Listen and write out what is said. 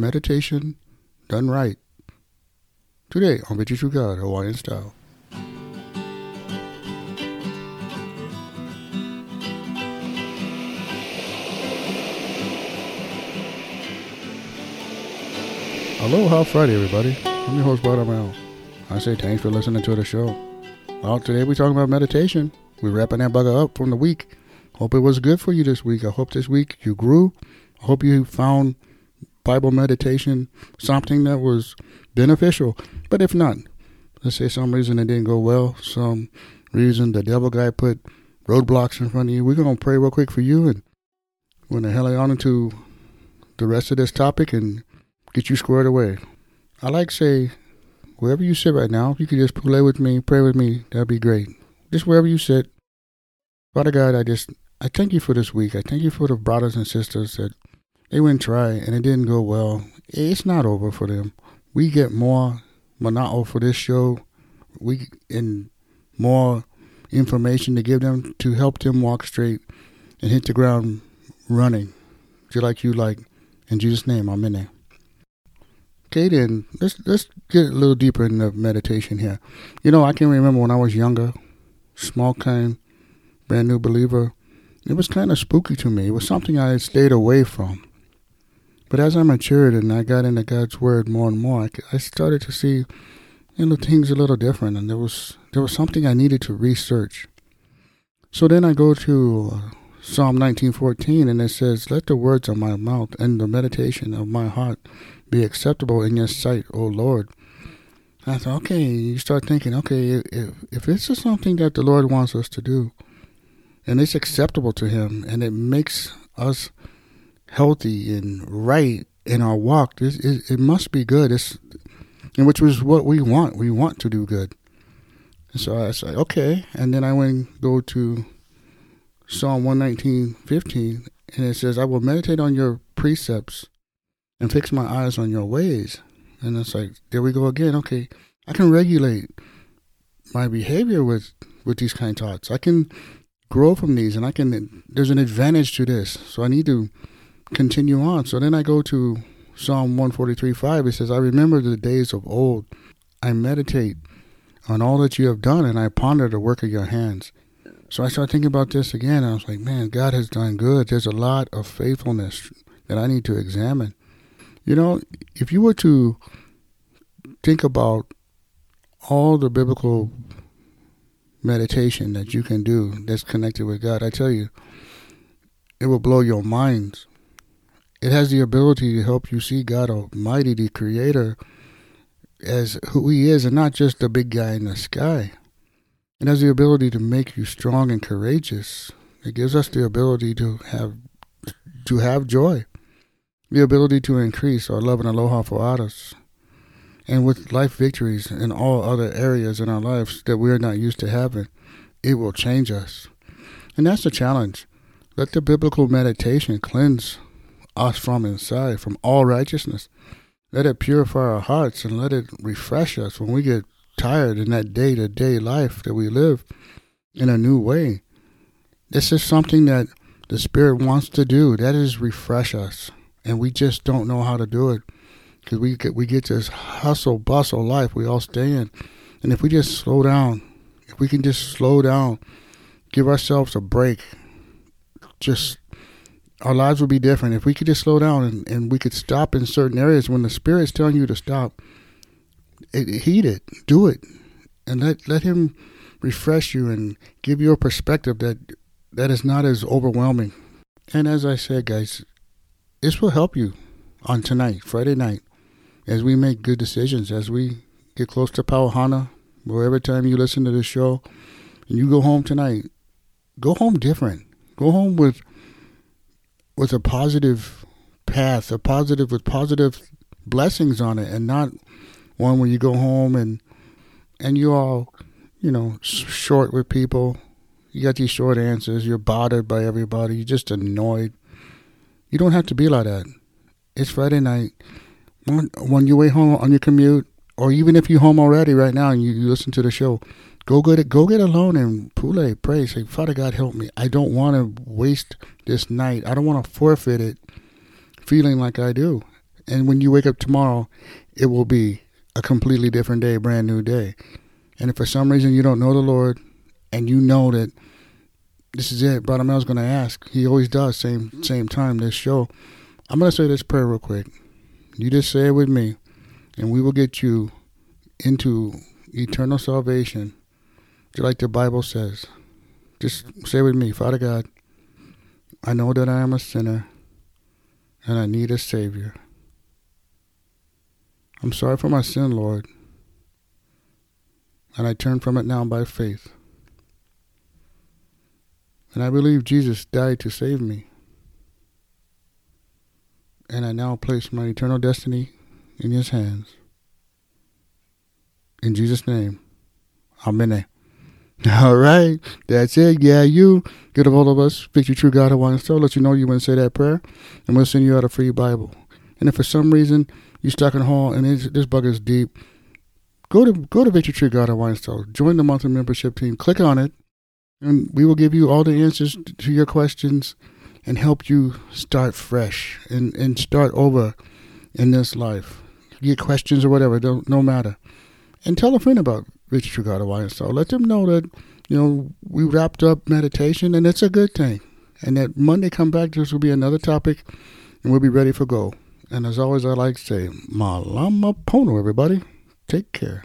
meditation done right. Today on Victory True God, Hawaiian style. Aloha Friday, everybody. I'm your host, Amel. I say thanks for listening to the show. Well, today we're talking about meditation. We're wrapping that bugger up from the week. Hope it was good for you this week. I hope this week you grew. I hope you found Bible meditation something that was beneficial. But if not, let's say some reason it didn't go well, some reason the devil guy put roadblocks in front of you, we're going to pray real quick for you and we're going to hell on into the rest of this topic and get you squared away. I like say, wherever you sit right now, if you could just play with me, pray with me, that'd be great. Just wherever you sit. Father God, I just I thank you for this week. I thank you for the brothers and sisters that they went try and it didn't go well. It's not over for them. We get more monoto for this show. We and more information to give them to help them walk straight and hit the ground running. Just like you like. In Jesus' name, I'm in there. Okay, then let's let's get a little deeper in the meditation here. You know, I can remember when I was younger, small kind, brand new believer. It was kind of spooky to me. It was something I had stayed away from. But as I matured and I got into God's Word more and more, I, started to see, you know, things a little different, and there was there was something I needed to research. So then I go to uh, Psalm 19:14, and it says, "Let the words of my mouth and the meditation of my heart be acceptable in your sight, O Lord. I thought, okay, you start thinking, okay, if, if this is something that the Lord wants us to do, and it's acceptable to Him, and it makes us healthy and right in our walk, it, it, it must be good. It's, and which was what we want. We want to do good. And so I said, okay. And then I went and go to Psalm 119, 15, and it says, I will meditate on your precepts and fix my eyes on your ways. And it's like, there we go again. Okay, I can regulate my behavior with with these kind of thoughts. I can grow from these, and I can. There's an advantage to this, so I need to continue on. So then I go to Psalm 143, 5. It says, "I remember the days of old. I meditate on all that you have done, and I ponder the work of your hands." So I started thinking about this again. I was like, "Man, God has done good. There's a lot of faithfulness that I need to examine." You know, if you were to think about all the biblical meditation that you can do that's connected with God, I tell you, it will blow your minds. It has the ability to help you see God Almighty, the Creator, as who He is, and not just the big guy in the sky. It has the ability to make you strong and courageous. It gives us the ability to have to have joy the ability to increase our love and aloha for others, and with life victories in all other areas in our lives that we are not used to having, it will change us. And that's the challenge. Let the biblical meditation cleanse us from inside, from all righteousness. Let it purify our hearts and let it refresh us when we get tired in that day to day life that we live in a new way. This is something that the Spirit wants to do. That is refresh us and we just don't know how to do it because we get we get this hustle bustle life we all stay in, and if we just slow down, if we can just slow down, give ourselves a break, just our lives would be different if we could just slow down and, and we could stop in certain areas when the spirit's telling you to stop. It, heed it, do it, and let let him refresh you and give you a perspective that that is not as overwhelming. And as I said, guys, this will help you on tonight, Friday night, as we make good decisions, as we get close to Pauhana, wherever time you listen to this show, and you go home tonight, go home different. Go home with with a positive path, a positive with positive blessings on it, and not one where you go home and and you all, you know, short with people. You got these short answers. You're bothered by everybody. You're just annoyed. You don't have to be like that. It's Friday night. When you wait home on your commute, or even if you're home already right now and you, you listen to the show, go get it. Go get alone and pule, pray. Say, Father God, help me. I don't want to waste this night. I don't want to forfeit it, feeling like I do. And when you wake up tomorrow, it will be a completely different day, brand new day. And if for some reason you don't know the Lord and you know that this is it, Brother Mel's gonna ask. He always does, same same time this show. I'm gonna say this prayer real quick. You just say it with me, and we will get you into eternal salvation. Just like the Bible says. Just say with me, Father God, I know that I am a sinner and I need a Savior. I'm sorry for my sin, Lord, and I turn from it now by faith. And I believe Jesus died to save me. And I now place my eternal destiny in His hands. In Jesus' name, Amen. All right, that's it. Yeah, you get a hold of us, Victory True God Hawaiian Soul. Let you know you want to say that prayer, and we'll send you out a free Bible. And if for some reason you're stuck in the hall and this bug is deep, go to go to Victory True God Hawaiian Soul. Join the monthly membership team. Click on it, and we will give you all the answers to your questions and help you start fresh and, and start over in this life. Get questions or whatever, don't no matter. And tell a friend about Richard Trugado Wine So let them know that, you know, we wrapped up meditation and it's a good thing. And that Monday come back, this will be another topic and we'll be ready for go. And as always, I like to say, Malama Pono, everybody. Take care.